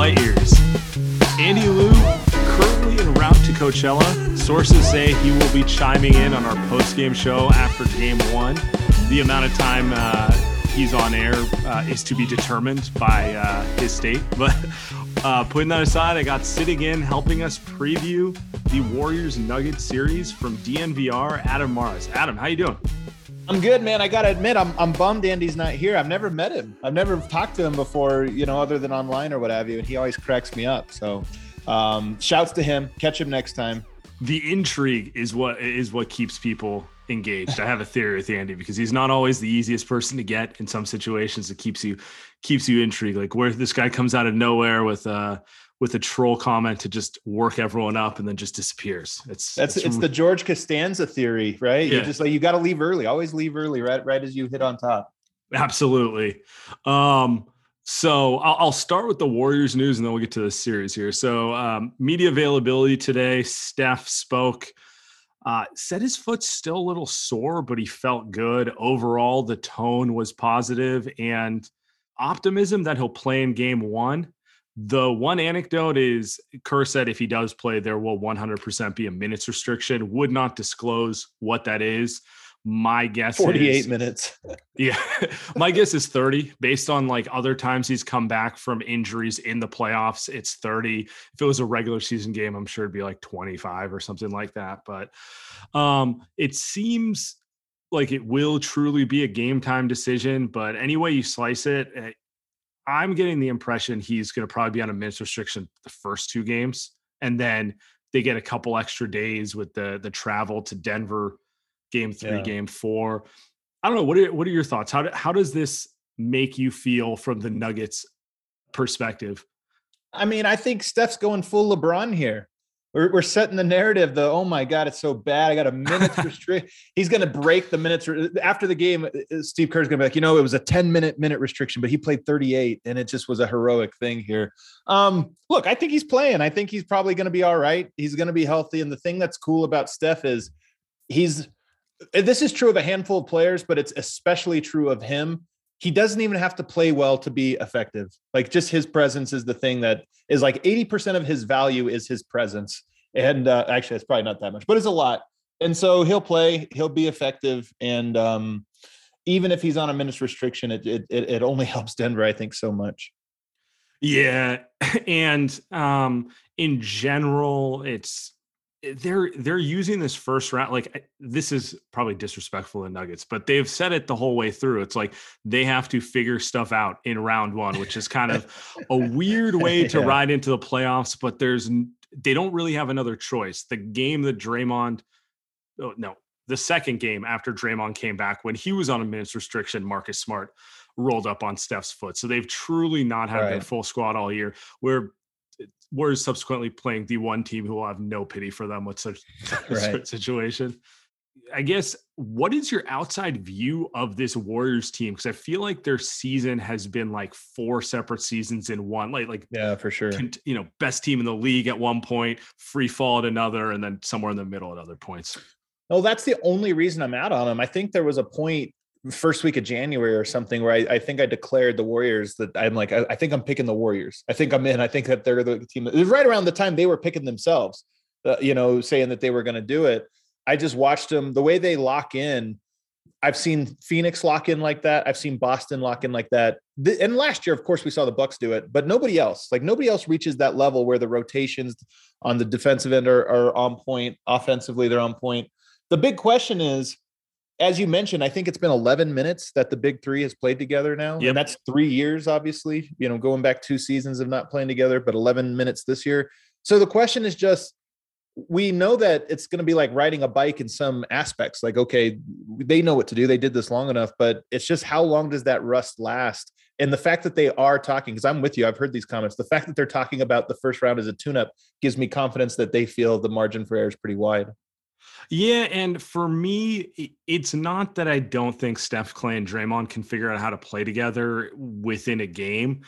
Light Years. Andy Liu currently en route to Coachella. Sources say he will be chiming in on our post-game show after Game One. The amount of time uh, he's on air uh, is to be determined by uh, his state. But uh, putting that aside, I got sitting in helping us preview the Warriors Nuggets series from DNVR. Adam Mares. Adam, how you doing? I'm good, man. I gotta admit, I'm I'm bummed Andy's not here. I've never met him. I've never talked to him before, you know, other than online or what have you. And he always cracks me up. So, um, shouts to him. Catch him next time. the intrigue is what is what keeps people engaged. I have a theory with Andy because he's not always the easiest person to get in some situations. It keeps you keeps you intrigued. Like where this guy comes out of nowhere with a with a troll comment to just work everyone up and then just disappears. It's That's it's the George Costanza theory, right? Yeah. You're just like you got to leave early. Always leave early, right? Right as you hit on top. Absolutely. Um, so I'll, I'll start with the Warriors news and then we'll get to the series here. So um, media availability today, Steph spoke, uh, said his foot's still a little sore, but he felt good. Overall, the tone was positive and optimism that he'll play in game one. The one anecdote is Kerr said if he does play, there will 100% be a minutes restriction. Would not disclose what that is. My guess 48 is, minutes. yeah. My guess is 30 based on like other times he's come back from injuries in the playoffs. It's 30. If it was a regular season game, I'm sure it'd be like 25 or something like that. But um, it seems like it will truly be a game time decision. But any way you slice it, eh, I'm getting the impression he's going to probably be on a minutes restriction the first two games. And then they get a couple extra days with the the travel to Denver game three, Yeah. game four. I don't know. What are what are your thoughts? How do, how does this make you feel from the Nuggets perspective? I mean, I think Steph's going full LeBron here. We're, we're setting the narrative. The oh my god, it's so bad. I got a minutes restrict. He's going to break the minutes re- after the game. uh, Steve Kerr's going to be like, you know, it was a ten minute minute restriction, but he played thirty eight, and it just was a heroic thing here. Um, look, I think he's playing. I think he's probably going to be all right. He's going to be healthy, and the thing that's cool about Steph is he's. This is true of a handful of players, but it's especially true of him he doesn't even have to play well to be effective. Like just his presence is the thing that is like 80% of his value is his presence. And uh, actually, it's probably not that much, but it's a lot. And so he'll play, he'll be effective. And um, even if he's on a minutes restriction, it, it, it only helps Denver, I think, so much. Yeah, and um, in general, it's Eh, they're they're using this first round like this is probably disrespectful to Nuggets, but they've said it the whole way through. It's like they have to figure stuff out in round one, which is kind of a weird way to Yeah. ride into the playoffs. But there's they don't really have another choice. The game that Draymond, oh, no, the second game after Draymond came back when he was on a minutes restriction, Marcus Smart rolled up on Steph's foot. So they've truly not had their full squad all year. Where we're subsequently playing the one team who will have no pity for them with such Right. situation. I guess what is your outside view of this Warriors team? Because I feel like their season has been like four separate seasons in one. Like, like yeah, for sure. You know, best team in the league at one point, free fall at another, and then somewhere in the middle at other points. Oh, that's the only reason I'm out on them. I think there was a point first week of January or something where I, I think I declared the Warriors that I'm like, I, I, think I'm picking the Warriors. I think I'm in. I think that they're the team. Right around the time they were picking themselves, uh, you know, saying that they were going to do it. I just watched them the way they lock in. I've seen Phoenix lock in like that. I've seen Boston lock in like that. And last year, of course, we saw the Bucks do it, but nobody else. Like nobody else reaches that level where the rotations on the defensive end are, are on point. Offensively, they're on point. The big question is, as you mentioned, I think it's been 11 minutes that the big three has played together now. Yep. And that's three years, obviously, you know, going back two seasons of not playing together, but 11 minutes this year. So the question is just we know that it's going to be like riding a bike in some aspects like okay they know what to do they did this long enough but it's just how long does that rust last and the fact that they are talking because i'm with you i've heard these comments the fact that they're talking about the first round as a tune up gives me confidence that they feel the margin for error is pretty wide yeah, and for me, it's not that I don't think Steph Klay and Draymond can figure out how to play together within a game.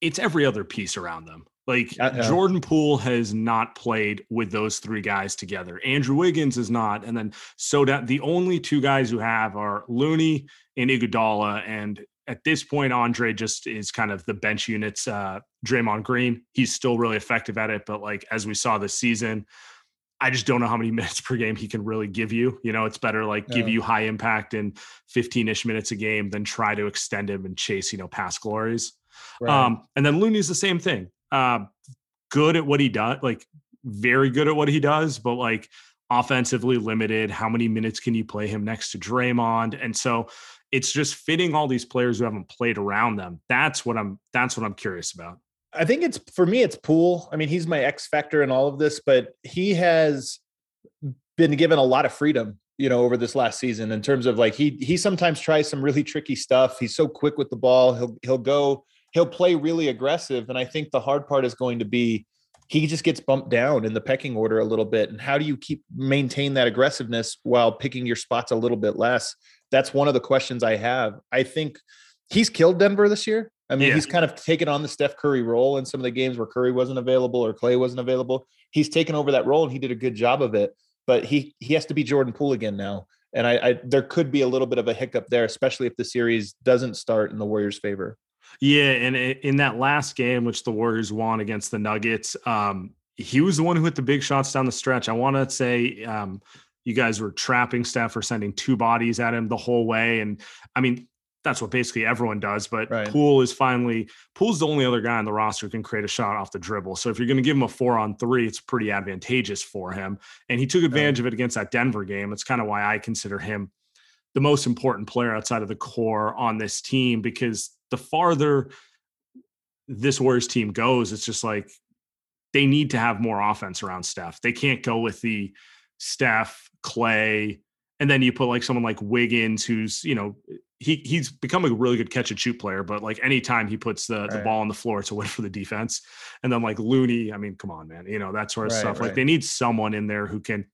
It's every other piece around them. Like uh, yeah. Jordan Poole has not played with those three guys together. Andrew Wiggins is not, and then so that the only two guys who have are Looney and Iguodala, and at this point, Andre just is kind of the bench units. Uh, Draymond Green, he's still really effective at it, but like as we saw this season, I just don't know how many minutes per game he can really give you. You know, it's better like give you high impact in 15 ish minutes a game than try to extend him and chase, you know, past glories. Right. Um, and then Looney's the same thing uh, good at what he does, like very good at what he does, but like offensively limited. How many minutes can you play him next to Draymond? And so it's just fitting all these players who haven't played around them. That's what I'm. That's what I'm curious about. I think it's for me. It's Poole. I mean, he's my X factor in all of this, but he has been given a lot of freedom you know over this last season in terms of like he he sometimes tries some really tricky stuff he's so quick with the ball he'll he'll go he'll play really aggressive. And I think the hard part is going to be he just gets bumped down in the pecking order a little bit. And how do you keep maintain that aggressiveness while picking your spots a little bit less? That's one of the questions I have. I think he's killed Denver this year. I mean, yeah. he's kind of taken on the Steph Curry role in some of the games where Curry wasn't available or Klay wasn't available. He's taken over that role and he did a good job of it. But he he has to be Jordan Poole again now. And I, I there could be a little bit of a hiccup there, especially if the series doesn't start in the Warriors' favor. Yeah, and in that last game, which the Warriors won against the Nuggets, um, he was the one who hit the big shots down the stretch. I want to say um, you guys were trapping Steph or sending two bodies at him the whole way, and I mean that's what basically everyone does. But right. Poole is finally Poole's the only other guy on the roster who can create a shot off the dribble. So if you're going to give him a four on three, it's pretty advantageous for him, and he took advantage of it against that Denver game. That's kind of why I consider him the most important player outside of the core on this team because the farther this Warriors team goes, it's just like they need to have more offense around Steph. They can't go with the Steph, Klay, and then you put like someone like Wiggins, who's you know he he's become a really good catch and shoot player, but like anytime he puts the right. the ball on the floor, it's a win for the defense. And then like Looney, I mean, come on, man, you know that sort of right, stuff. Right. Like they need someone in there who can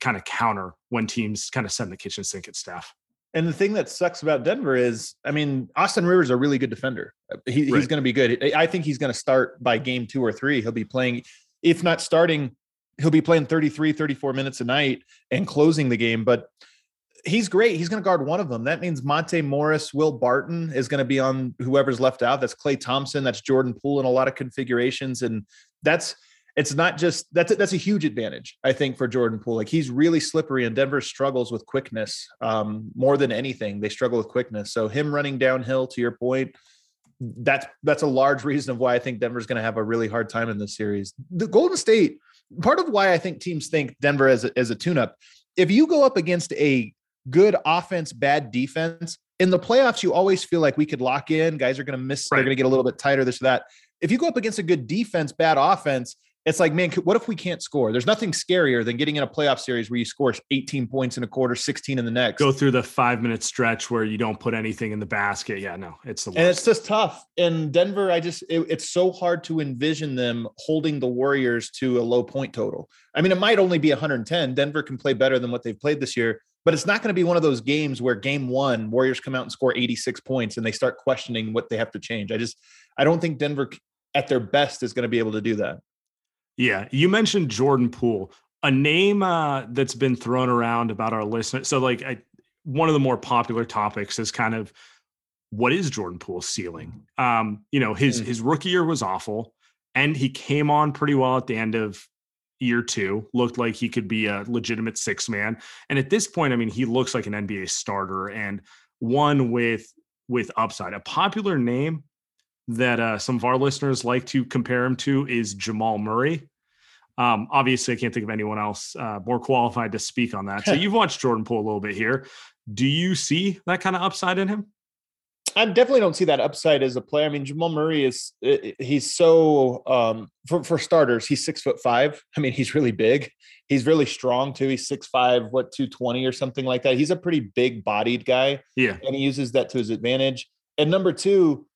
kind of counter when teams kind of send the kitchen sink at Steph. And the thing that sucks about Denver is, I mean, Austin Rivers is a really good defender. Uh, he, right. He's going to be good. I think he's going to start by game two or three. He'll be playing, if not starting, he'll be playing 33, 34 minutes a night and closing the game. But he's great. He's going to guard one of them. That means Monte Morris, Will Barton is going to be on whoever's left out. That's Klay Thompson. That's Jordan Poole in a lot of configurations. And that's, it's not just that's a, that's a huge advantage I think for Jordan Poole. Like he's really slippery, and Denver struggles with quickness um, more than anything. They struggle with quickness. So him running downhill, to your point, that's that's a large reason of why I think Denver's going to have a really hard time in this series. The Golden State, part of why I think teams think Denver as a, as a tune-up. If you go up against a good offense, bad defense in the playoffs, you always feel like we could lock in. Guys are going to miss. Right. They're going to get a little bit tighter. This or that. If you go up against a good defense, bad offense it's like, man, what if we can't score? There's nothing scarier than getting in a playoff series where you score 18 points in a quarter, 16 in the next. Go through the five minute stretch where you don't put anything in the basket. Yeah, no, it's the worst. And it's just tough. In Denver, I just, it, it's so hard to envision them holding the Warriors to a low point total. I mean, it might only be 110. Denver can play better than what they've played this year, but it's not going to be one of those games where game one, Warriors come out and score 86 points and they start questioning what they have to change. I just, I don't think Denver at their best is going to be able to do that. Yeah, you mentioned Jordan Poole, a name uh, that's been thrown around about our listeners. So, like, I, one of the more popular topics is kind of what is Jordan Poole's ceiling? Um, you know, his mm. his rookie year was awful, and he came on pretty well at the end of year two. Looked like he could be a legitimate six man, and at this point, I mean, he looks like an NBA starter and one with with upside. A popular name that uh, some of our listeners like to compare him to is Jamal Murray. Um, obviously, I can't think of anyone else uh, more qualified to speak on that. So you've watched Jordan Poole a little bit here. Do you see that kind of upside in him? I definitely don't see that upside as a player. I mean, Jamal Murray is he's so um, for for starters, he's six foot five. I mean, he's really big. He's really strong too. He's six five, what two twenty or something like that. He's a pretty big bodied guy. Yeah, and he uses that to his advantage. And number two,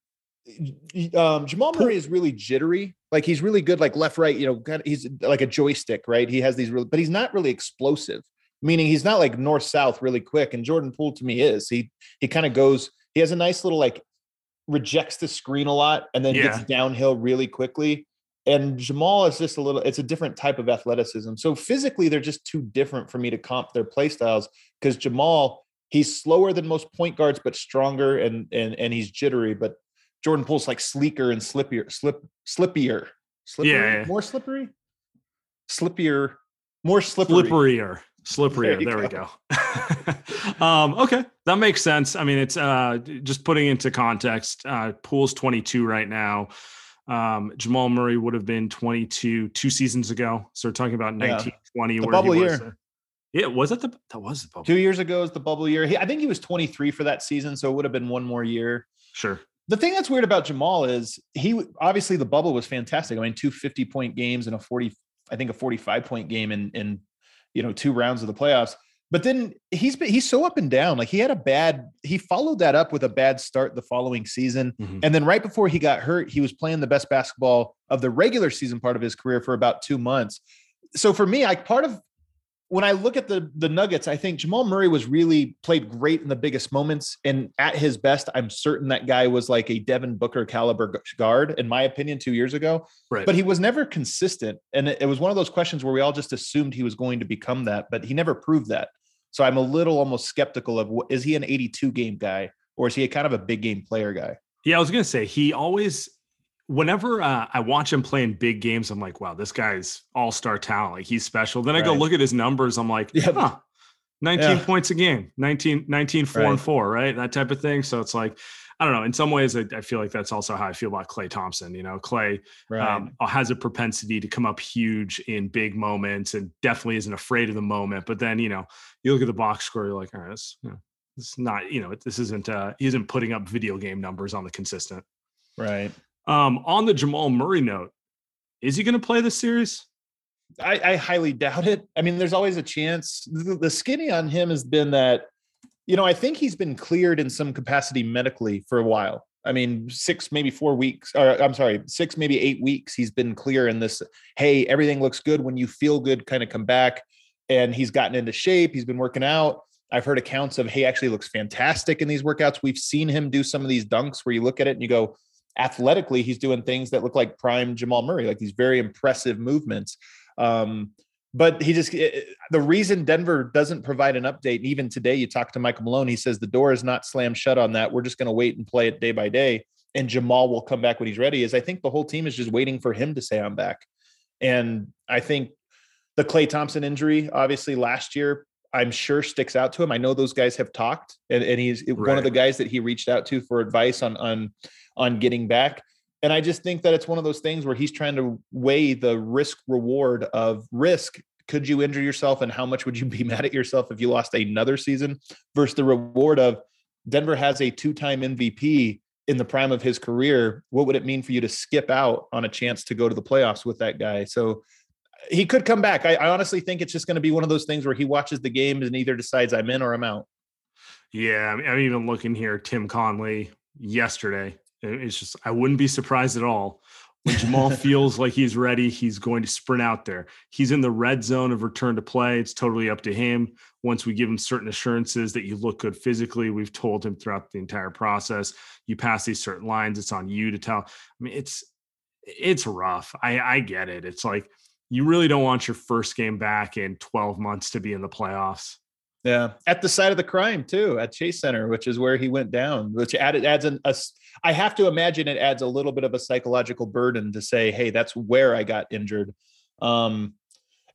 um, Jamal Murray is really jittery. Like he's really good, like left, right. You know, kind of, he's like a joystick, right? He has these, really, but he's not really explosive. Meaning he's not like north south really quick. And Jordan Poole to me is he he kind of goes. He has a nice little like rejects the screen a lot and then yeah. gets downhill really quickly. And Jamal is just a little. It's a different type of athleticism. So physically, they're just too different for me to comp their play styles. Because Jamal, he's slower than most point guards, but stronger and and and he's jittery. But Jordan Poole's like sleeker and slippier, slip, slippier, slippery, yeah, more slippery, slippier, more slippery. slipperier, slipperier. There, there we go. um, okay, that makes sense. I mean, it's uh, just putting into context. Uh, Poole's 22 right now. Um, Jamal Murray would have been 22 two seasons ago. So we're talking about 1920. Yeah. The bubble year. Yeah, was it the that was the bubble? Two years ago is the bubble year. He, I think he was 23 for that season, so it would have been one more year. Sure the thing that's weird about Jamal is he obviously the bubble was fantastic. I mean, two 50 point games and a 40, I think a 45 point game in in you know two rounds of the playoffs. But then he's been he's so up and down. Like he had a bad, he followed that up with a bad start the following season. Mm-hmm. And then right before he got hurt, he was playing the best basketball of the regular season part of his career for about two months. So for me, like part of when I look at the the Nuggets, I think Jamal Murray was really played great in the biggest moments, and at his best, I'm certain that guy was like a Devin Booker caliber guard, in my opinion, two years ago. Right. But he was never consistent, and it, it was one of those questions where we all just assumed he was going to become that, but he never proved that. So I'm a little almost skeptical of is he an 82 game guy or is he a kind of a big game player guy? Yeah, I was gonna say he always whenever uh, I watch him playing big games, I'm like, wow, this guy's all star talent. Like he's special. Then I go look at his numbers. I'm like, yeah, huh, 19 yeah. points a game, 19, 19, four right. and four, right? That type of thing. So it's like, I don't know. In some ways, I, I, feel like that's also how I feel about Klay Thompson. You know, Klay right. um, has a propensity to come up huge in big moments and definitely isn't afraid of the moment. But then, you know, you look at the box score, you're like, all right, this, you know, it's not, you know, this isn't, uh, he isn't putting up video game numbers on the consistent. Right. Um, on the Jamal Murray note, is he going to play this series? I, I, highly doubt it. I mean, there's always a chance. The, the skinny on him has been that, you know, I think he's been cleared in some capacity medically for a while. I mean, six, maybe four weeks, or I'm sorry, six, maybe eight weeks. He's been clear in this. Hey, everything looks good when you feel good, kind of come back. And he's gotten into shape. He's been working out. I've heard accounts of, hey, actually looks fantastic in these workouts. We've seen him do some of these dunks where you look at it and you go, athletically, he's doing things that look like prime Jamal Murray, like these very impressive movements. Um, but he just the reason Denver doesn't provide an update, even today, you talk to Michael Malone, he says the door is not slammed shut on that. We're just going to wait and play it day by day, and Jamal will come back when he's ready. Is I think the whole team is just waiting for him to say I'm back, and I think the Klay Thompson injury, obviously last year, I'm sure sticks out to him. I know those guys have talked, and, and he's right. one of the guys that he reached out to for advice on on on getting back. And I just think that it's one of those things where he's trying to weigh the risk reward of risk. Could you injure yourself, and how much would you be mad at yourself if you lost another season? Versus the reward of Denver has a two-time MVP in the prime of his career, what would it mean for you to skip out on a chance to go to the playoffs with that guy? So he could come back. I, I honestly think it's just going to be one of those things where he watches the game and either decides I'm in or I'm out. Yeah, I'm even looking here. Tim Connelly yesterday. Uh, it's just I wouldn't be surprised at all when Jamal feels like he's ready. He's going to sprint out there. He's in the red zone of return to play. It's totally up to him. Once we give him certain assurances that you look good physically, we've told him throughout the entire process. You pass these certain lines. It's on you to tell. I mean, it's it's rough. I I get it. It's like you really don't want your first game back in 12 months to be in the playoffs. Yeah, at the site of the crime too, at Chase Center, which is where he went down. Which added adds an. A, I have to imagine it adds a little bit of a psychological burden to say, "Hey, that's where I got injured." Um,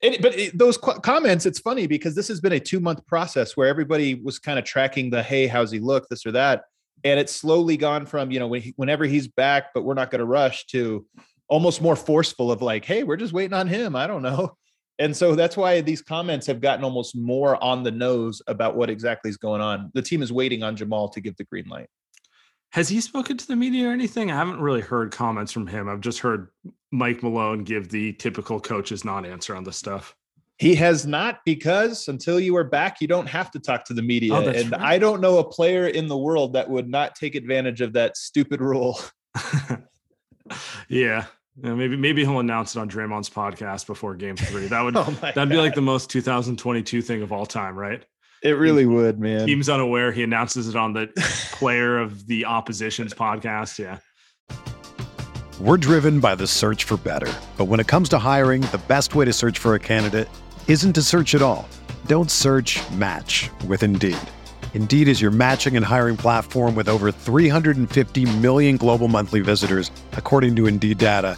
it, but it, those qu- comments, it's funny because this has been a two month process where everybody was kind of tracking the, "Hey, how's he look?" This or that, and it's slowly gone from you know when he, whenever he's back, but we're not going to rush to almost more forceful of like, "Hey, we're just waiting on him." I don't know and so that's why these comments have gotten almost more on the nose about what exactly is going on. The team is waiting on Jamal to give the green light. Has he spoken to the media or anything? I haven't really heard comments from him. I've just heard Mike Malone give the typical coach's non-answer on the stuff. He has not because until you are back, you don't have to talk to the media. Oh, and right. I don't know a player in the world that would not take advantage of that stupid rule. yeah, yeah, maybe maybe he'll announce it on Draymond's podcast before Game Three. That would oh that'd God. be like the most 2022 thing of all time, right? It really would, man. Team's unaware. He announces it on the player of the opposition's podcast. Yeah. We're driven by the search for better, but when it comes to hiring, the best way to search for a candidate isn't to search at all. Don't search. Match with Indeed. Indeed is your matching and hiring platform with over 350 million global monthly visitors, according to Indeed data,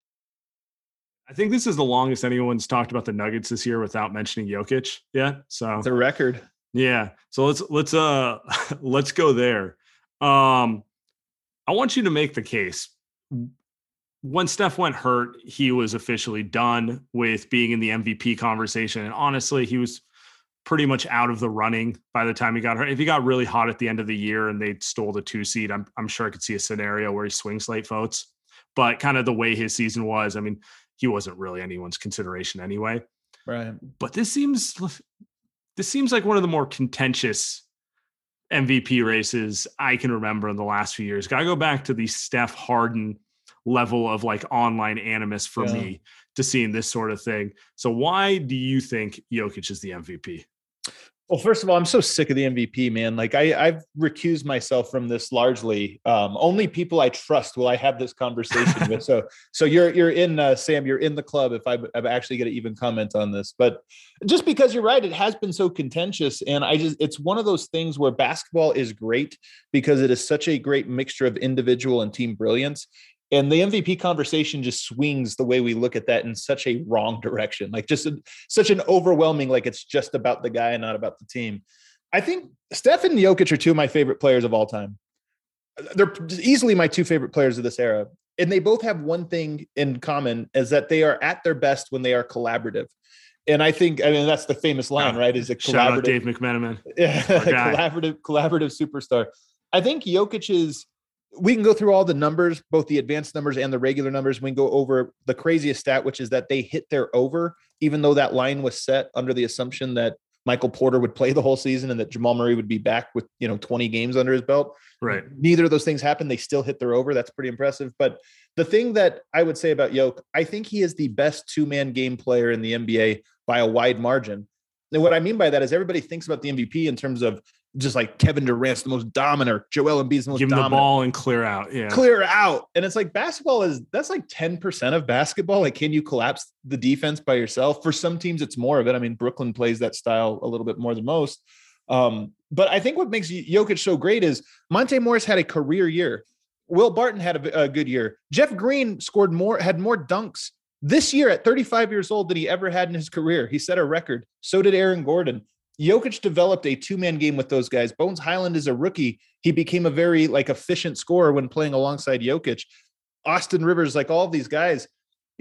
I think this is the longest anyone's talked about the Nuggets this year without mentioning Jokic yet. So it's a record. Yeah. So let's let's uh let's go there. Um I want you to make the case. When Steph went hurt, he was officially done with being in the MVP conversation. And honestly, he was pretty much out of the running by the time he got hurt. If he got really hot at the end of the year and they stole the two seed, I'm I'm sure I could see a scenario where he swings late votes. But kind of the way his season was, I mean, he wasn't really anyone's consideration anyway. Right. But this seems this seems like one of the more contentious MVP races I can remember in the last few years. Got to go back to the Steph Harden level of like online animus for yeah. me to seeing this sort of thing. So why do you think Jokic is the MVP? Well, first of all, I'm so sick of the MVP, man. Like I, I've recused myself from this largely. Um, only people I trust will I have this conversation with. So, so you're you're in uh, Sam. You're in the club. If I, I'm actually going to even comment on this, but just because you're right, it has been so contentious, and I just it's one of those things where basketball is great because it is such a great mixture of individual and team brilliance and the MVP conversation just swings the way we look at that in such a wrong direction, like just a, such an overwhelming, like it's just about the guy and not about the team. I think Steph and Jokic are two of my favorite players of all time. They're easily my two favorite players of this era. And they both have one thing in common is that they are at their best when they are collaborative. And I think I mean that's the famous line, right? Is a Shout out Dave McMenamin. Yeah, collaborative, collaborative superstar. I think Jokic is. We can go through all the numbers, both the advanced numbers and the regular numbers. We can go over the craziest stat, which is that they hit their over, even though that line was set under the assumption that Michael Porter would play the whole season and that Jamal Murray would be back with, you know, 20 games under his belt. Right. Neither of those things happened. They still hit their over. That's pretty impressive. But the thing that I would say about Yoke, I think he is the best two-man game player in the NBA by a wide margin. And what I mean by that is everybody thinks about the MVP in terms of just like Kevin Durant's the most dominant, Joel Embiid's the most Give him dominant. the ball and clear out. Yeah. Clear out. And it's like basketball is that's like 10% of basketball. Like, can you collapse the defense by yourself? For some teams, it's more of it. I mean, Brooklyn plays that style a little bit more than most. Um, but I think what makes Jokic so great is Monte Morris had a career year. Will Barton had a, a good year. Jeff Green scored more, had more dunks this year at 35 years old than he ever had in his career. He set a record. So did Aaron Gordon. Jokic developed a two-man game with those guys. Bones Hyland is a rookie. He became a very like efficient scorer when playing alongside Jokic. Austin Rivers, like all these guys,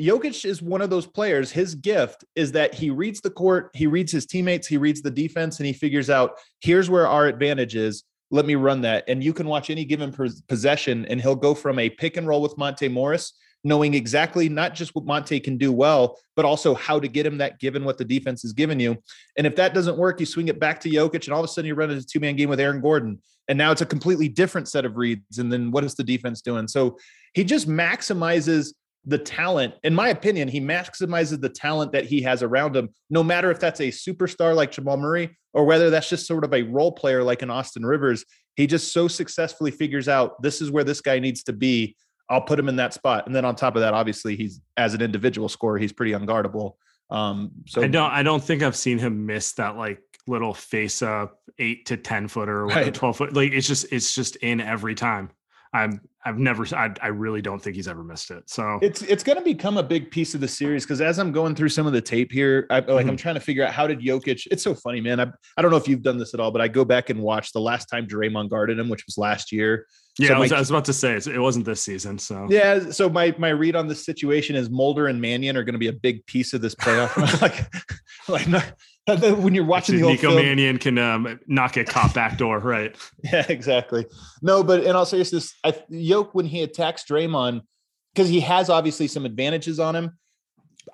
Jokic is one of those players. His gift is that he reads the court, he reads his teammates, he reads the defense, and he figures out here's where our advantage is. Let me run that. And you can watch any given possession, and he'll go from a pick and roll with Monte Morris, knowing exactly not just what Monte can do well, but also how to get him that given what the defense is giving you. And if that doesn't work, you swing it back to Jokic, and all of a sudden you run into a two man game with Aaron Gordon. And now it's a completely different set of reads. And then what is the defense doing? So he just maximizes the talent. In my opinion, he maximizes the talent that he has around him, no matter if that's a superstar like Jamal Murray or whether that's just sort of a role player like an Austin Rivers. He just so successfully figures out this is where this guy needs to be. I'll put him in that spot. And then on top of that, obviously, he's as an individual scorer, he's pretty unguardable. Um, so I don't I don't think I've seen him miss that like little face up eight to 10 footer or Right. 12 foot. Like it's just it's just in every time. I'm I've never I, I really don't think he's ever missed it. So it's it's going to become a big piece of the series because as I'm going through some of the tape here, I, like I'm trying to figure out how did Jokic. It's so funny, man. I I don't know if you've done this at all, but I go back and watch the last time Draymond guarded him, which was last year. Yeah, so I, was, my- I was about to say it's, it wasn't this season. So Yeah. So my my read on this situation is Mulder and Mannion are going to be a big piece of this playoff. like, like not, when you're watching the old Nico film, Mannion can um, not get caught backdoor, right? Yeah, exactly. No, but in all seriousness, I Yoke when he attacks Draymond, because he has obviously some advantages on him.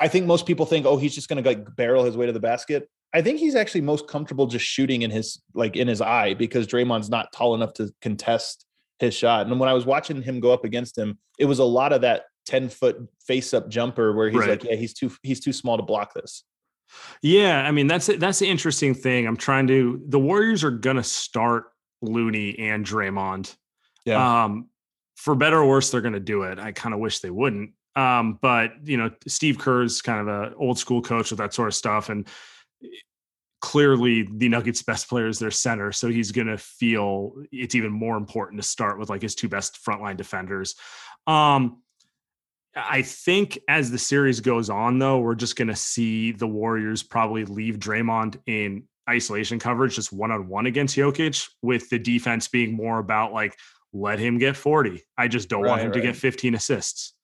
I think most people think, oh, he's just going to like barrel his way to the basket. I think he's actually most comfortable just shooting in his like in his eye because Draymond's not tall enough to contest his shot. And when I was watching him go up against him, it was a lot of that 10 foot face up jumper where he's Right. like, yeah, he's too he's too small to block this. Yeah, I mean that's that's the interesting thing. I'm trying to. The Warriors are gonna start Looney and Draymond. Yeah. Um, for better or worse, they're gonna do it. I kind of wish they wouldn't. Um, but you know, Steve Kerr's kind of a old school coach with that sort of stuff, and clearly the Nuggets' best player is their center, so he's gonna feel it's even more important to start with like his two best frontline defenders. Um, I think as the series goes on, though, we're just going to see the Warriors probably leave Draymond in isolation coverage, just one on one against Jokic, with the defense being more about like, let him get 40. I just don't want Right, him to get 15 assists.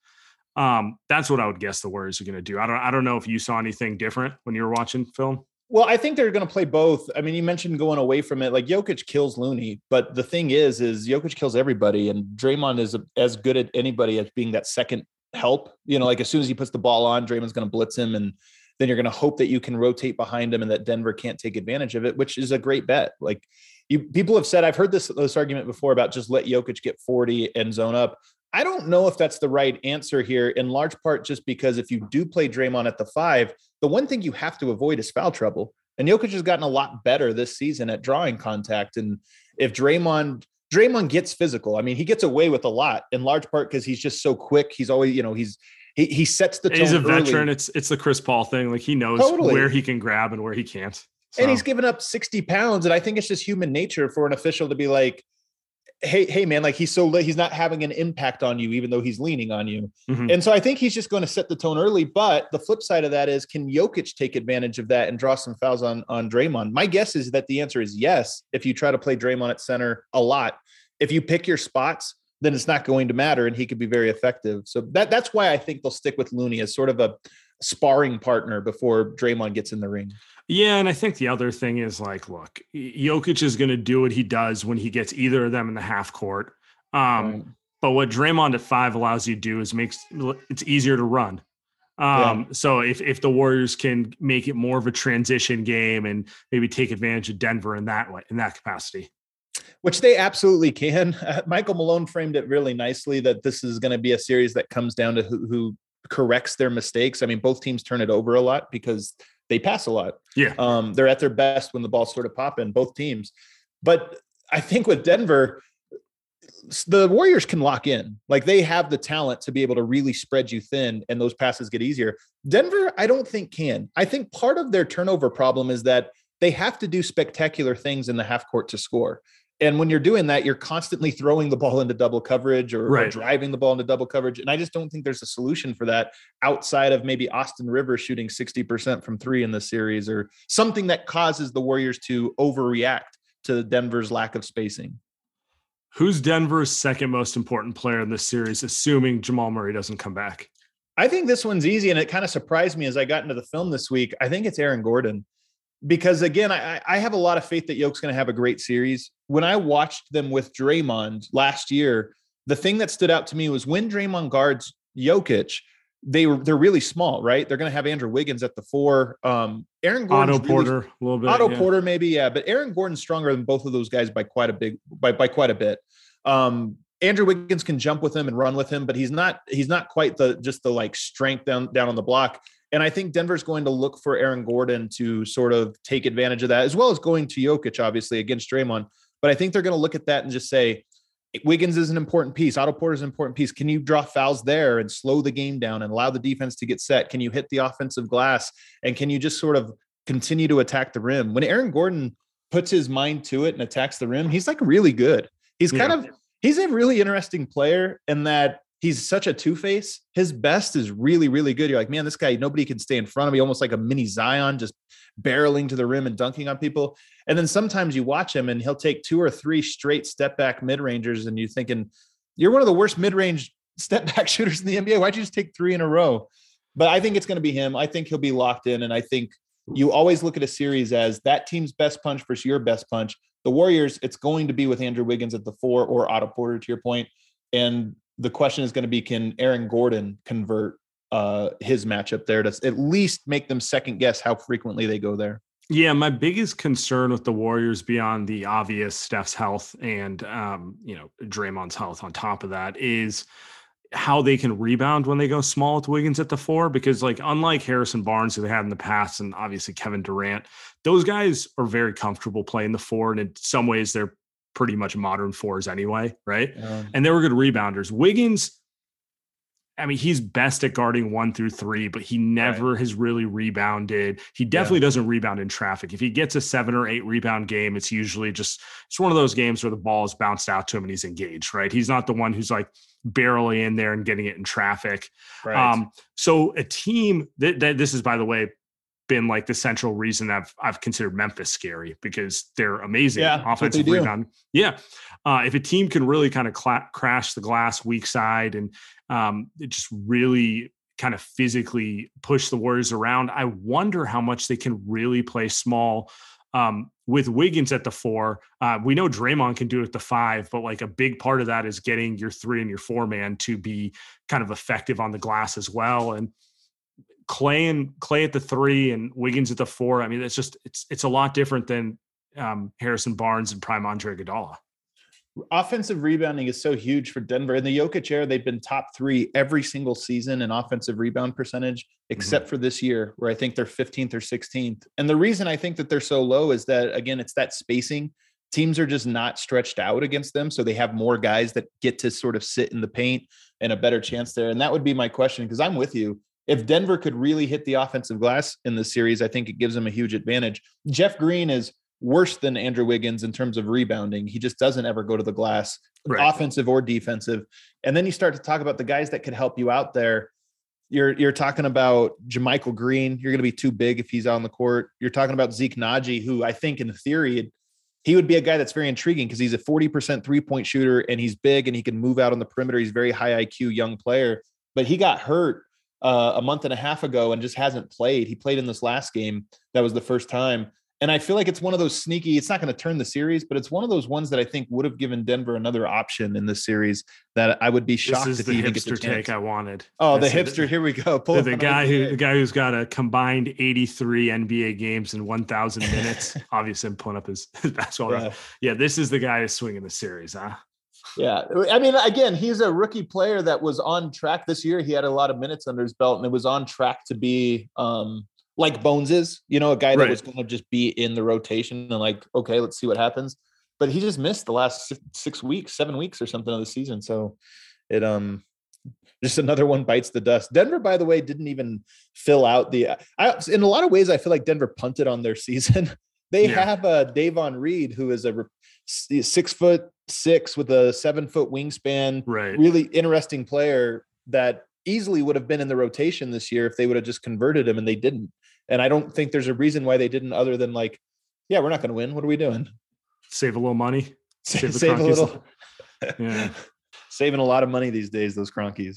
Um, that's what I would guess the Warriors are going to do. I don't, I don't know if you saw anything different when you were watching film. Well, I think they're going to play both. I mean, you mentioned going away from it. Like Jokic kills Looney, but the thing is, is Jokic kills everybody, and Draymond is as good at anybody as being that second help. You know, like as soon as he puts the ball on, Draymond's going to blitz him, and then you're going to hope that you can rotate behind him and that Denver can't take advantage of it, which is a great bet. Like you, people have said, I've heard this this argument before about just let Jokic get 40 and zone up. I don't know if that's the right answer here, in large part just because if you do play Draymond at the five, the one thing you have to avoid is foul trouble. And Jokic has gotten a lot better this season at drawing contact. And if Draymond Draymond gets physical, I mean, he gets away with a lot in large part because he's just so quick. He's always, you know, he's he, he sets the tone. He's a early. veteran. It's it's the Chris Paul thing. Like he knows Totally. where he can grab and where he can't. and he's given up 60 pounds. And I think it's just human nature for an official to be like, hey, hey, man, like he's so li- he's not having an impact on you, even though he's leaning on you. mhm. And so I think he's just going to set the tone early. But the flip side of that is, can Jokic take advantage of that and draw some fouls on on Draymond? My guess is that the answer is yes. If you try to play Draymond at center a lot, if you pick your spots, then it's not going to matter, and he could be very effective. So that that's why I think they'll stick with Looney as sort of a sparring partner before Draymond gets in the ring. Yeah, and I think the other thing is like, look, Jokic is going to do what he does when he gets either of them in the half court. Um, right. But what Draymond at five allows you to do is makes it's easier to run. Um, yeah. So if if the Warriors can make it more of a transition game and maybe take advantage of Denver in that way in that capacity, which they absolutely can. Uh, Michael Malone framed it really nicely that this is going to be a series that comes down to who, who corrects their mistakes. I mean, both teams turn it over a lot because they pass a lot. Yeah. Um, they're at their best when the ball's sort of popping, both teams. But I think with Denver, the Warriors can lock in. Like they have the talent to be able to really spread you thin and those passes get easier. Denver, I don't think can. I think part of their turnover problem is that they have to do spectacular things in the half court to score. And when you're doing that, you're constantly throwing the ball into double coverage or, right. or, driving the ball into double coverage. And I just don't think there's a solution for that outside of maybe Austin Rivers shooting 60% from three in the series or something that causes the Warriors to overreact to Denver's lack of spacing. Who's Denver's second most important player in this series, assuming Jamal Murray doesn't come back? I think this one's easy, and it kind of surprised me as I got into the film this week. I think it's Aaron Gordon because again, I, I have a lot of faith that Yoke's going to have a great series. When I watched them with Draymond last year, the thing that stood out to me was when Draymond guards Jokic, they were they're really small, right? They're going to have Andrew Wiggins at the four. Um, Aaron Gordon, Otto Porter, really, a little bit. Otto yeah. Porter, maybe, yeah. But Aaron Gordon's stronger than both of those guys by quite a big by by quite a bit. Um, Andrew Wiggins can jump with him and run with him, but he's not he's not quite the just the like strength down down on the block. And I think Denver's going to look for Aaron Gordon to sort of take advantage of that, as well as going to Jokic, obviously, against Draymond. But I think they're going to look at that and just say, Wiggins is an important piece. Otto Porter is an important piece. Can you draw fouls there and slow the game down and allow the defense to get set? Can you hit the offensive glass? And can you just sort of continue to attack the rim? When Aaron Gordon puts his mind to it and attacks the rim, he's like really good. He's kind yeah. of he's a really interesting player in that he's such a two face. His best is really, really good. You're like, man, this guy, nobody can stay in front of me, almost like a mini Zion, just barreling to the rim and dunking on people. And then sometimes you watch him and he'll take two or three straight step back mid rangers, and you're thinking, you're one of the worst mid range step back shooters in the NBA. Why'd you just take three in a row? But I think it's going to be him. I think he'll be locked in. And I think you always look at a series as that team's best punch versus your best punch. The Warriors, it's going to be with Andrew Wiggins at the four or Otto Porter, to your point. And the question is going to be can Aaron Gordon convert uh, his matchup there to at least make them second guess how frequently they go there? Yeah, my biggest concern with the Warriors beyond the obvious Steph's health and um, you know Draymond's health on top of that is how they can rebound when they go small with Wiggins at the four. Because like unlike Harrison Barnes who they had in the past, and obviously Kevin Durant, those guys are very comfortable playing the four, and in some ways they're pretty much modern fours anyway, right? Yeah. And they were good rebounders. Wiggins, I mean, he's best at guarding one through three, but he never right. has really rebounded. He definitely yeah. doesn't rebound in traffic. If he gets a seven or eight rebound game, it's usually just it's one of those games where the ball is bounced out to him and he's engaged, right? He's not the one who's like barely in there and getting it in traffic. Right. Um, so a team that, that this is, by the way, been like the central reason I've I've considered Memphis scary because they're amazing yeah, offensive rebound. Yeah, uh, if a team can really kind of cla- crash the glass weak side and um, just really kind of physically push the Warriors around, I wonder how much they can really play small. Um, with Wiggins at the four, uh, we know Draymond can do it at the five, but like a big part of that is getting your three and your four man to be kind of effective on the glass as well. And Klay and Klay at the three and Wiggins at the four. I mean, it's just it's it's a lot different than um, Harrison Barnes and Prime Andre Iguodala. Offensive rebounding is so huge for Denver. In the Jokic era, they've been top three every single season in offensive rebound percentage, except mm-hmm. for this year, where I think they're 15th or 16th. And the reason I think that they're so low is that again, it's that spacing. Teams are just not stretched out against them, so they have more guys that get to sort of sit in the paint and a better chance there. And that would be my question because I'm with you if Denver could really hit the offensive glass in this series, I think it gives them a huge advantage. Jeff Green is worse than Andrew Wiggins in terms of rebounding. He just doesn't ever go to the glass, right. offensive or defensive. And then you start to talk about the guys that could help you out there. You're you're talking about JaMychal Green. You're going to be too big if he's on the court. You're talking about Zeke Nnaji, who I think in theory he would be a guy that's very intriguing because he's a 40% three point shooter and he's big and he can move out on the perimeter. He's very high IQ young player, but he got hurt uh, a month and a half ago and just hasn't played. He played in this last game. That was the first time. And I feel like it's one of those sneaky, it's not going to turn the series, but it's one of those ones that I think would have given Denver another option in this series that I would be shocked this is if the he hipster chance. take I wanted. Oh, the hipster! Here we go. Pull The, the guy who the guy who's got a combined 83 NBA games in 1,000 minutes. Obviously, I'm pulling up his, his basketball. Yeah. yeah, this is the guy who's swinging the series, huh? Yeah, I mean, again, he's a rookie player that was on track this year. He had a lot of minutes under his belt, and it was on track to be um, like Bones is, you know, a guy that Right. was going to just be in the rotation and like, okay, let's see what happens. But he just missed the last six, weeks, seven weeks or something of the season. So it um just another one bites the dust. Denver, by the way, didn't even fill out the. I, in a lot of ways, I feel like Denver punted on their season. they Yeah. have a Davon Reed who is a six foot six with a seven foot wingspan, Right. really interesting player that easily would have been in the rotation this year if they would have just converted him and they didn't. And I don't think there's a reason why they didn't, other than like, yeah, we're not going to win. What are we doing? Save a little money. Save, the save a little, Yeah. saving a lot of money these days. Those Kroenkes.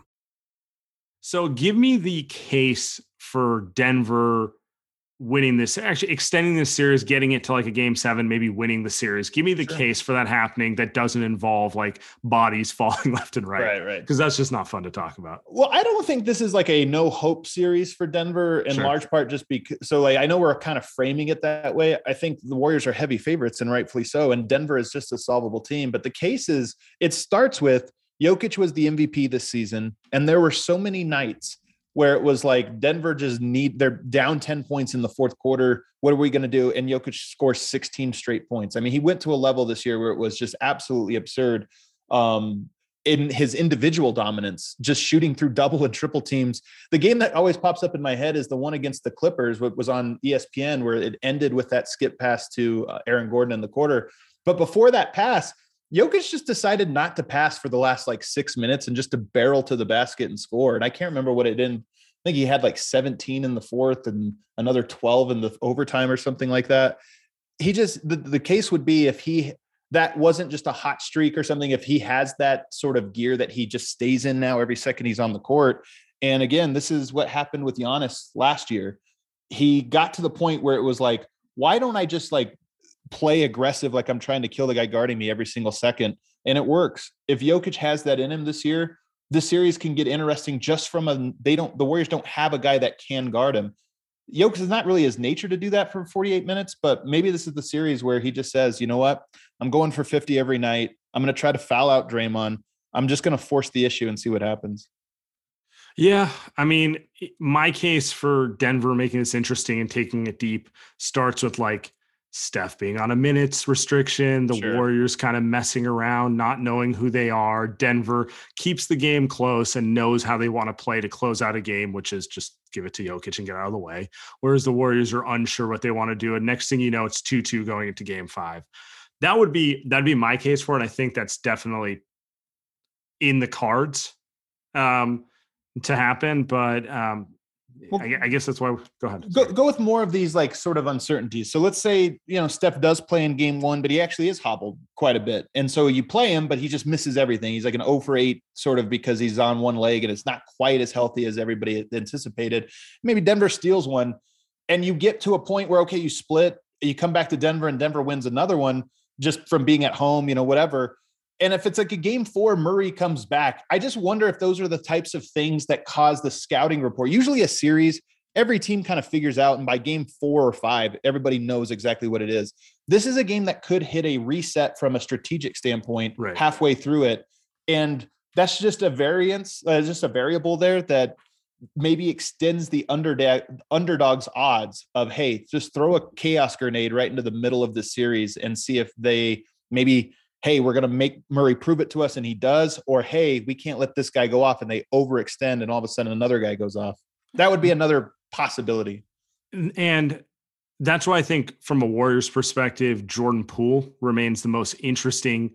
So give me the case for Denver winning this, actually extending this series, getting it to like a game seven, maybe winning the series. Give me the Sure. case for that happening that doesn't involve like bodies falling left and right. right. right. Because that's just not fun to talk about. Well, I don't think this is like a no hope series for Denver in Sure. large part just because so like I know we're kind of framing it that way. I think the Warriors are heavy favorites and rightfully so and Denver is just a solvable team, but the case is it starts with Jokic was the MVP this season and there were so many nights where it was like Denver just need they're down 10 points in the fourth quarter. What are we going to do? And Jokic scores 16 straight points. I mean, he went to a level this year where it was just absolutely absurd. Um, in his individual dominance, just shooting through double and triple teams. The game that always pops up in my head is the one against the Clippers, what was on ESPN, where it ended with that skip pass to uh, Aaron Gordon in the quarter. But before that pass, Jokic just decided not to pass for the last like six minutes and just to barrel to the basket and score. And I can't remember what it did. I think he had like 17 in the fourth and another 12 in the overtime or something like that. He just the, the case would be if he that wasn't just a hot streak or something, if he has that sort of gear that he just stays in now every second he's on the court. And again, this is what happened with Giannis last year. He got to the point where it was like, why don't I just like play aggressive like I'm trying to kill the guy guarding me every single second? And it works. If Jokic has that in him this year, the series can get interesting just from a they don't the Warriors don't have a guy that can guard him. Jokic is not really his nature to do that for 48 minutes, but maybe this is the series where he just says, you know what, I'm going for 50 every night. I'm going to try to foul out Draymond. I'm just going to force the issue and see what happens. Yeah, I mean, my case for Denver making this interesting and taking it deep starts with like Steph being on a minutes restriction, the Sure. Warriors kind of messing around, not knowing who they are. Denver keeps the game close and knows how they want to play to close out a game, which is just give it to Jokic and get out of the way. Whereas the Warriors are unsure what they want to do. And next thing you know, it's 2 2 going into game five. That would be that'd be my case for it. I think that's definitely in the cards um, to happen. But um, Well, I, I guess that's why. Go ahead. Go, go with more of these like sort of uncertainties. So let's say, you know, Steph does play in game one, but he actually is hobbled quite a bit. And so you play him, but he just misses everything. He's like an 0 for 8 sort of because he's on one leg and it's not quite as healthy as everybody anticipated. Maybe Denver steals one and you get to a point where, okay, you split, you come back to Denver and Denver wins another one just from being at home, you know, whatever. And if it's like a game four, Murray comes back. I just wonder if those are the types of things that cause the scouting report. Usually, a series, every team kind of figures out, and by game four or five, everybody knows exactly what it is. This is a game that could hit a reset from a strategic standpoint Right. halfway through it, and that's just a variance, uh, just a variable there that maybe extends the underdog underdog's odds of hey, just throw a chaos grenade right into the middle of the series and see if they maybe hey, we're going to make Murray prove it to us and he does, or hey, we can't let this guy go off and they overextend and all of a sudden another guy goes off. That would be another possibility. And that's why I think, from a Warriors perspective, Jordan Poole remains the most interesting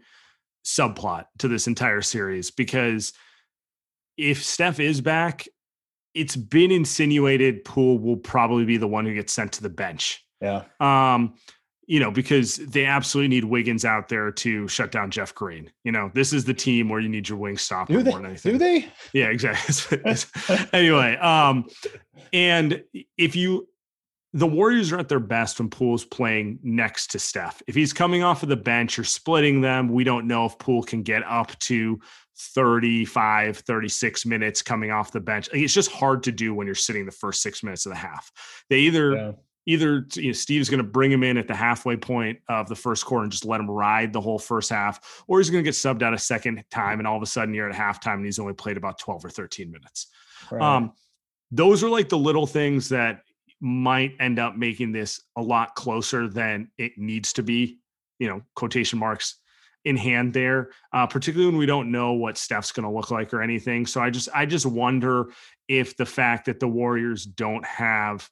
subplot to this entire series because if Steph is back, it's been insinuated Poole will probably be the one who gets sent to the bench. Yeah. Um, you know, because they absolutely need Wiggins out there to shut down Jeff Green. You know, this is the team where you need your wing stopper Do they? more than anything. Do they? Yeah, exactly. anyway, um, and if you the Warriors are at their best when Poole's playing next to Steph. If he's coming off of the bench, you're splitting them. We don't know if Poole can get up to 35, 36 minutes coming off the bench. It's just hard to do when you're sitting the first six minutes of the half. They either Yeah. Either you know, Steve's going to bring him in at the halfway point of the first quarter and just let him ride the whole first half, or he's going to get subbed out a second time, and all of a sudden you're at halftime and he's only played about 12 or 13 minutes. Right. Um, those are like the little things that might end up making this a lot closer than it needs to be. You know, quotation marks in hand there, uh, particularly when we don't know what Steph's going to look like or anything. So I just, I just wonder if the fact that the Warriors don't have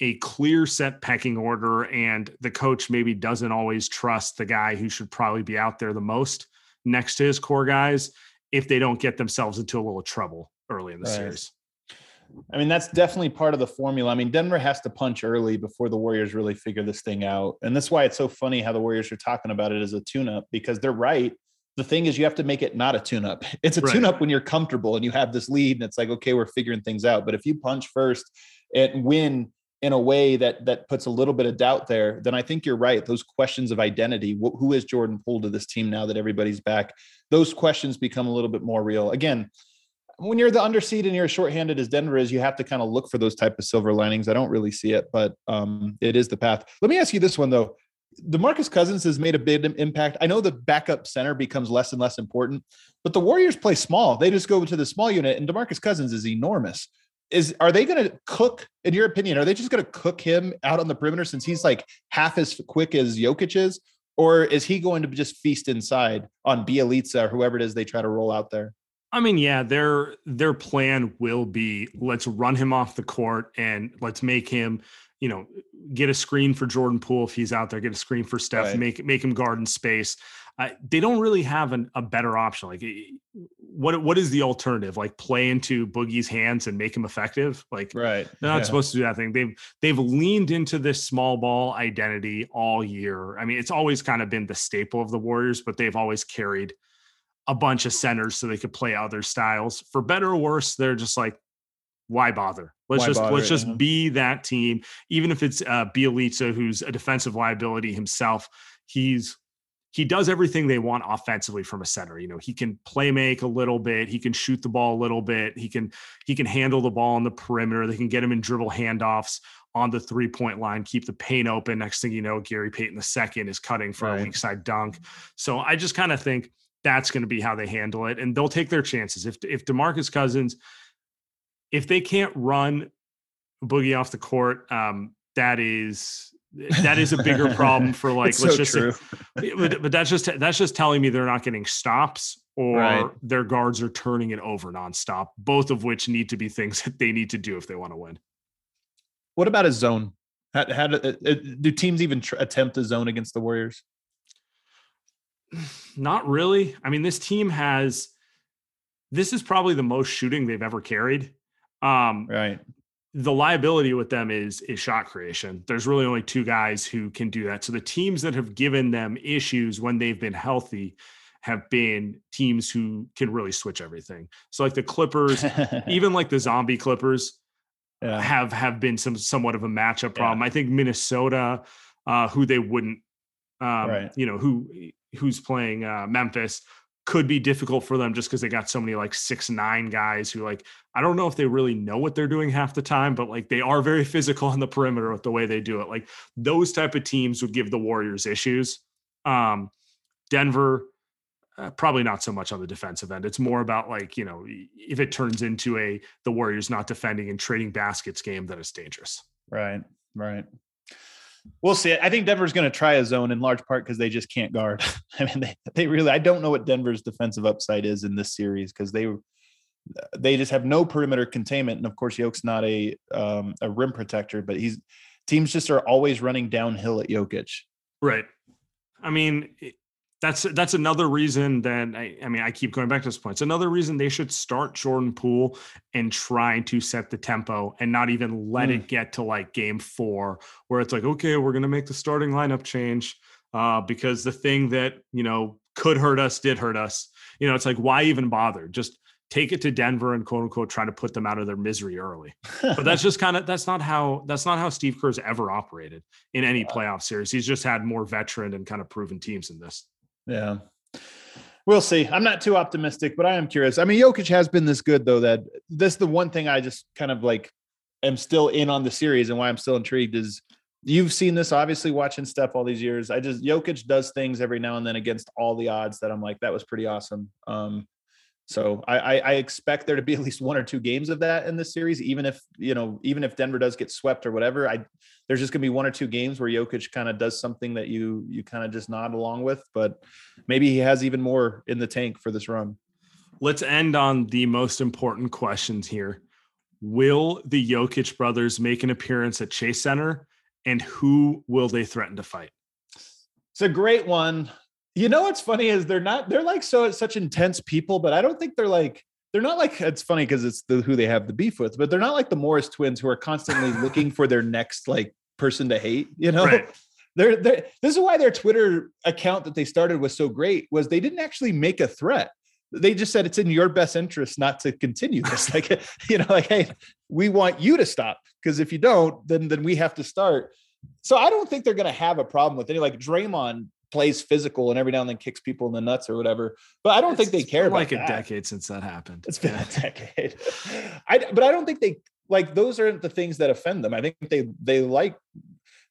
a clear set pecking order and the coach maybe doesn't always trust the guy who should probably be out there the most next to his core guys if they don't get themselves into a little trouble early in the Right. series. I mean, that's definitely part of the formula. I mean, Denver has to punch early before the Warriors really figure this thing out. And that's why it's so funny how the Warriors are talking about it as a tune up because they're right. The thing is, you have to make it not a tune up. It's a Right. tune up when you're comfortable and you have this lead, and it's like, okay, we're figuring things out. But if you punch first and win in a way that that puts a little bit of doubt there, then I think you're right. Those questions of identity, wh- who is Jordan Poole to this team now that everybody's back? Those questions become a little bit more real. Again, when you're the underseed and you're as shorthanded as Denver is, you have to kind of look for those type of silver linings. I don't really see it, but um, it is the path. Let me ask you this one though. DeMarcus Cousins has made a big impact. I know the backup center becomes less and less important, but the Warriors play small. They just go to the small unit, and DeMarcus Cousins is enormous. Is are they going to cook? In your opinion, are they just going to cook him out on the perimeter since he's like half as quick as Jokic is, or is he going to just feast inside on Bjelica or whoever it is they try to roll out there? I mean, yeah, their their plan will be let's run him off the court and let's make him, you know, get a screen for Jordan Poole if he's out there, get a screen for Steph, Right. make make him guard in space. Uh, they don't really have an, a better option. Like, what what is the alternative? Like, play into Boogie's hands and make him effective? Like, Right. they're not Yeah. supposed to do that thing. They've they've leaned into this small ball identity all year. I mean, it's always kind of been the staple of the Warriors, but they've always carried a bunch of centers so they could play other styles. For better or worse, they're just like, why bother? Let's Why just bother, let's just yeah. be that team. Even if it's uh, Bjelica, who's a defensive liability himself, he's he does everything they want offensively from a center. You know, he can play make a little bit, he can shoot the ball a little bit, he can he can handle the ball on the perimeter. They can get him in dribble handoffs on the three point line, keep the paint open. Next thing you know, Gary Payton the second is cutting for a Right. weak side dunk. So I just kind of think that's going to be how they handle it, and they'll take their chances. If if Demarcus Cousins, if they can't run Boogie off the court, um, that is that is a bigger problem for like let's so just say- true. but, but that's just that's just telling me they're not getting stops or Right. their guards are turning it over nonstop. Both of which need to be things that they need to do if they want to win. What about a zone? How, how do, uh, uh, do teams even tr- attempt a zone against the Warriors? Not really. I mean, this team has this is probably the most shooting they've ever carried. Um, Right. The liability with them is is shot creation. There's really only two guys who can do that. So the teams that have given them issues when they've been healthy have been teams who can really switch everything. So like the Clippers, even like the zombie Clippers yeah. have have been some somewhat of a matchup Yeah. problem. I think Minnesota, uh, who they wouldn't, um, Right. you know, who who's playing uh, Memphis could be difficult for them just because they got so many like six nine guys who like I don't know if they really know what they're doing half the time, but like they are very physical on the perimeter with the way they do it. Like those type of teams would give the Warriors issues. Um, Denver, uh, probably not so much on the defensive end. It's more about like you know if it turns into a the Warriors not defending and trading baskets game, that is dangerous. Right, right. We'll see. I think Denver's going to try a zone in large part because they just can't guard. I mean, they, they really. I don't know what Denver's defensive upside is in this series because they they just have no perimeter containment, and of course, Yoke's not a um, a rim protector, but he's teams just are always running downhill at Jokic. Right. I mean, that's that's another reason that I, I mean I keep going back to this point. It's another reason they should start Jordan Poole and trying to set the tempo and not even let mm. it get to like game four where it's like okay we're gonna make the starting lineup change uh, because the thing that you know could hurt us did hurt us. You know it's like why even bother? Just take it to Denver and quote unquote try to put them out of their misery early. but that's just kind of that's not how that's not how Steve Kerr's ever operated in any playoff series. He's just had more veteran and kind of proven teams in this. Yeah. We'll see. I'm not too optimistic, but I am curious. I mean, Jokic has been this good though that this the one thing I just kind of like am still in on the series and why I'm still intrigued is you've seen this obviously watching Steph all these years. I just Jokic does things every now and then against all the odds that I'm like, that was pretty awesome. Um, so I, I, I expect there to be at least one or two games of that in this series, even if you know, even if Denver does get swept or whatever. I there's just gonna be one or two games where Jokic kind of does something that you you kind of just nod along with, but maybe he has even more in the tank for this run. Let's end on the most important questions here. Will the Jokic brothers make an appearance at Chase Center, and who will they threaten to fight? It's a great one. You know what's funny is they're not they're like so such intense people, but I don't think they're like they're not like it's funny because it's the who they have the beef with, but they're not like the Morris twins who are constantly looking for their next like person to hate, you know. Right. They're, they're, this is why their Twitter account that they started was so great was they didn't actually make a threat. They just said it's in your best interest not to continue this. Like, you know, like, hey, we want you to stop because if you don't, then then we have to start. So I don't think they're going to have a problem with any. Like Draymond plays physical and every now and then kicks people in the nuts or whatever. But I don't it's, think they care about like that. a decade since that happened. It's been yeah. a decade. I but I don't think they like those aren't the things that offend them. I think they they like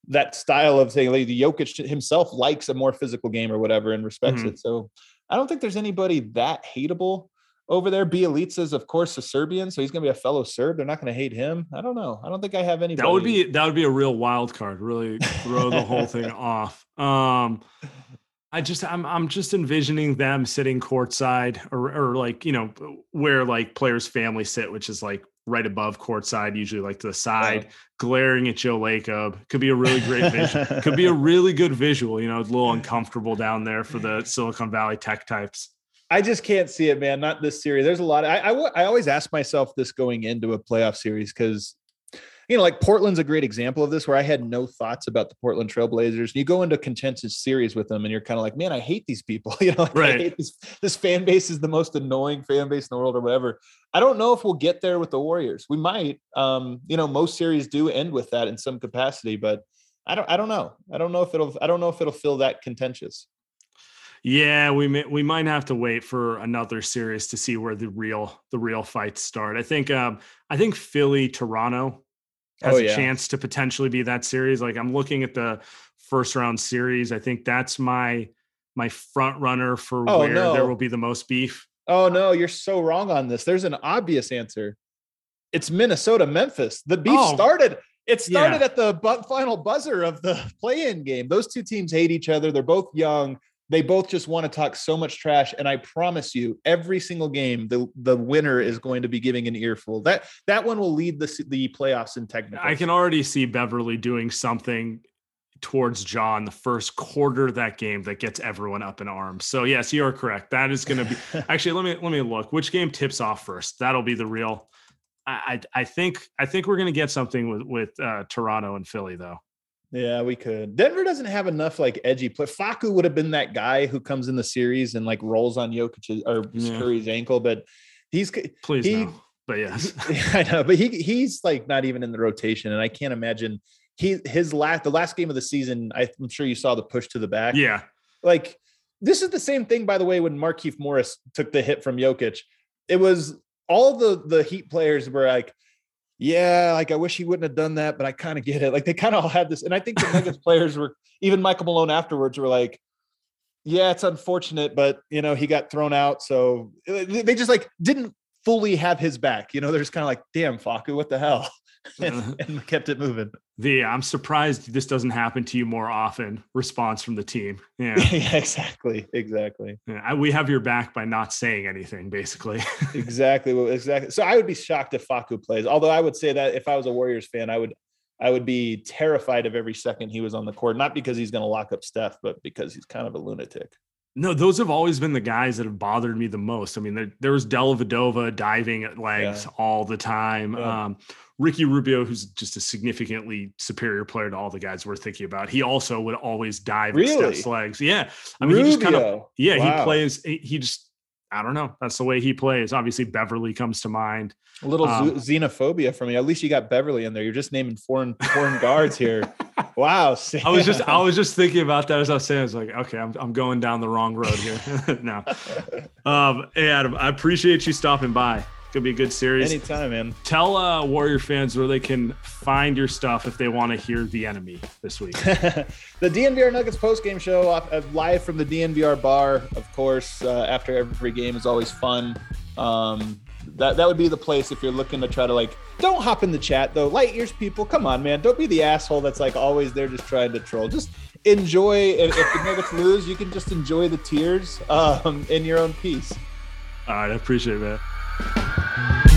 that style of saying like the Jokic himself likes a more physical game or whatever and respects mm-hmm. it. So I don't think there's anybody that hateable over there. Bjelica's, of course, a Serbian, so he's going to be a fellow Serb. They're not going to hate him. I don't know. I don't think I have any. That would be that would be a real wild card. Really throw the whole thing off. Um, I just I'm I'm just envisioning them sitting courtside or or like you know where like players' families sit, which is like right above courtside, usually like to the side, yeah. glaring at Joe Lacob. Could be a really great visual. Could be a really good visual. You know, it's a little uncomfortable down there for the Silicon Valley tech types. I just can't see it, man. Not this series. There's a lot. Of, I, I I always ask myself this going into a playoff series because you know, like Portland's a great example of this, where I had no thoughts about the Portland Trailblazers. You go into contentious series with them, and you're kind of like, man, I hate these people. You know, like, right? This, this fan base is the most annoying fan base in the world, or whatever. I don't know if we'll get there with the Warriors. We might. Um, you know, most series do end with that in some capacity, but I don't. I don't know. I don't know if it'll. I don't know if it'll feel that contentious. Yeah, we may, we might have to wait for another series to see where the real the real fights start. I think um I think Philly Toronto has oh, yeah. a chance to potentially be that series. Like I'm looking at the first round series. I think that's my my front runner for oh, where no. there will be the most beef. Oh no, you're so wrong on this. There's an obvious answer. It's Minnesota Memphis. The beef oh, started it started yeah. at the bu- final buzzer of the play-in game. Those two teams hate each other. They're both young they both just want to talk so much trash and i promise you every single game the the winner is going to be giving an earful. That that one will lead the the playoffs in technical i can already see Beverley doing something towards john the first quarter of that game that gets everyone up in arms. So yes you're correct. That is going to be actually let me let me look. Which game tips off first? That'll be the real i i, I think i think we're going to get something with with uh, toronto and philly though yeah, we could. Denver doesn't have enough like edgy play. Facu would have been that guy who comes in the series and like rolls on Jokic or yeah. Curry's ankle, but he's please he, no. But yes, I know. But he he's like not even in the rotation, and I can't imagine he his last the last game of the season. I'm sure you saw the push to the back. Yeah, like this is the same thing, by the way, when Markieff Morris took the hit from Jokic. It was all the the Heat players were like, yeah, like I wish he wouldn't have done that, but I kind of get it. Like they kind of all had this, and I think the Nuggets players were even Michael Malone afterwards were like, yeah, it's unfortunate, but you know he got thrown out, so they just like didn't fully have his back. You know, they're just kind of like, damn, Facu, what the hell? and, and, kept it moving. The I'm surprised this doesn't happen to you more often. Response from the team. Yeah, yeah exactly, exactly. Yeah, I, we have your back by not saying anything, basically. exactly, well, exactly. So I would be shocked if Facu plays. Although I would say that if I was a Warriors fan, I would I would be terrified of every second he was on the court. Not because he's going to lock up Steph, but because he's kind of a lunatic. No, those have always been the guys that have bothered me the most. I mean, there, there was Dellavedova diving at legs yeah. all the time. Yeah. Um, Ricky Rubio, who's just a significantly superior player to all the guys we're thinking about, he also would always dive really? at Steph's legs. Yeah, I mean, Rubio. he just kind of yeah, wow. he plays. He just I don't know. That's the way he plays. Obviously, Beverley comes to mind. A little um, xenophobia for me. At least you got Beverley in there. You're just naming foreign foreign guards here. Wow. Sam. I was just I was just thinking about that as I was saying. I was like, okay, I'm I'm going down the wrong road here. no. Um, hey Adam, I appreciate you stopping by. Could be a good series. Anytime, man. Tell uh, Warrior fans where they can find your stuff if they want to hear the enemy this week. the DNVR Nuggets post game show off, uh, live from the DNVR bar, of course. Uh, after every game is always fun. Um, that that would be the place if you're looking to try to like. Don't hop in the chat though. Light years people, come on, man. Don't be the asshole that's like always there just trying to troll. Just enjoy. If, if the Nuggets lose, you can just enjoy the tears um, in your own peace. All right, I appreciate it, man. Thank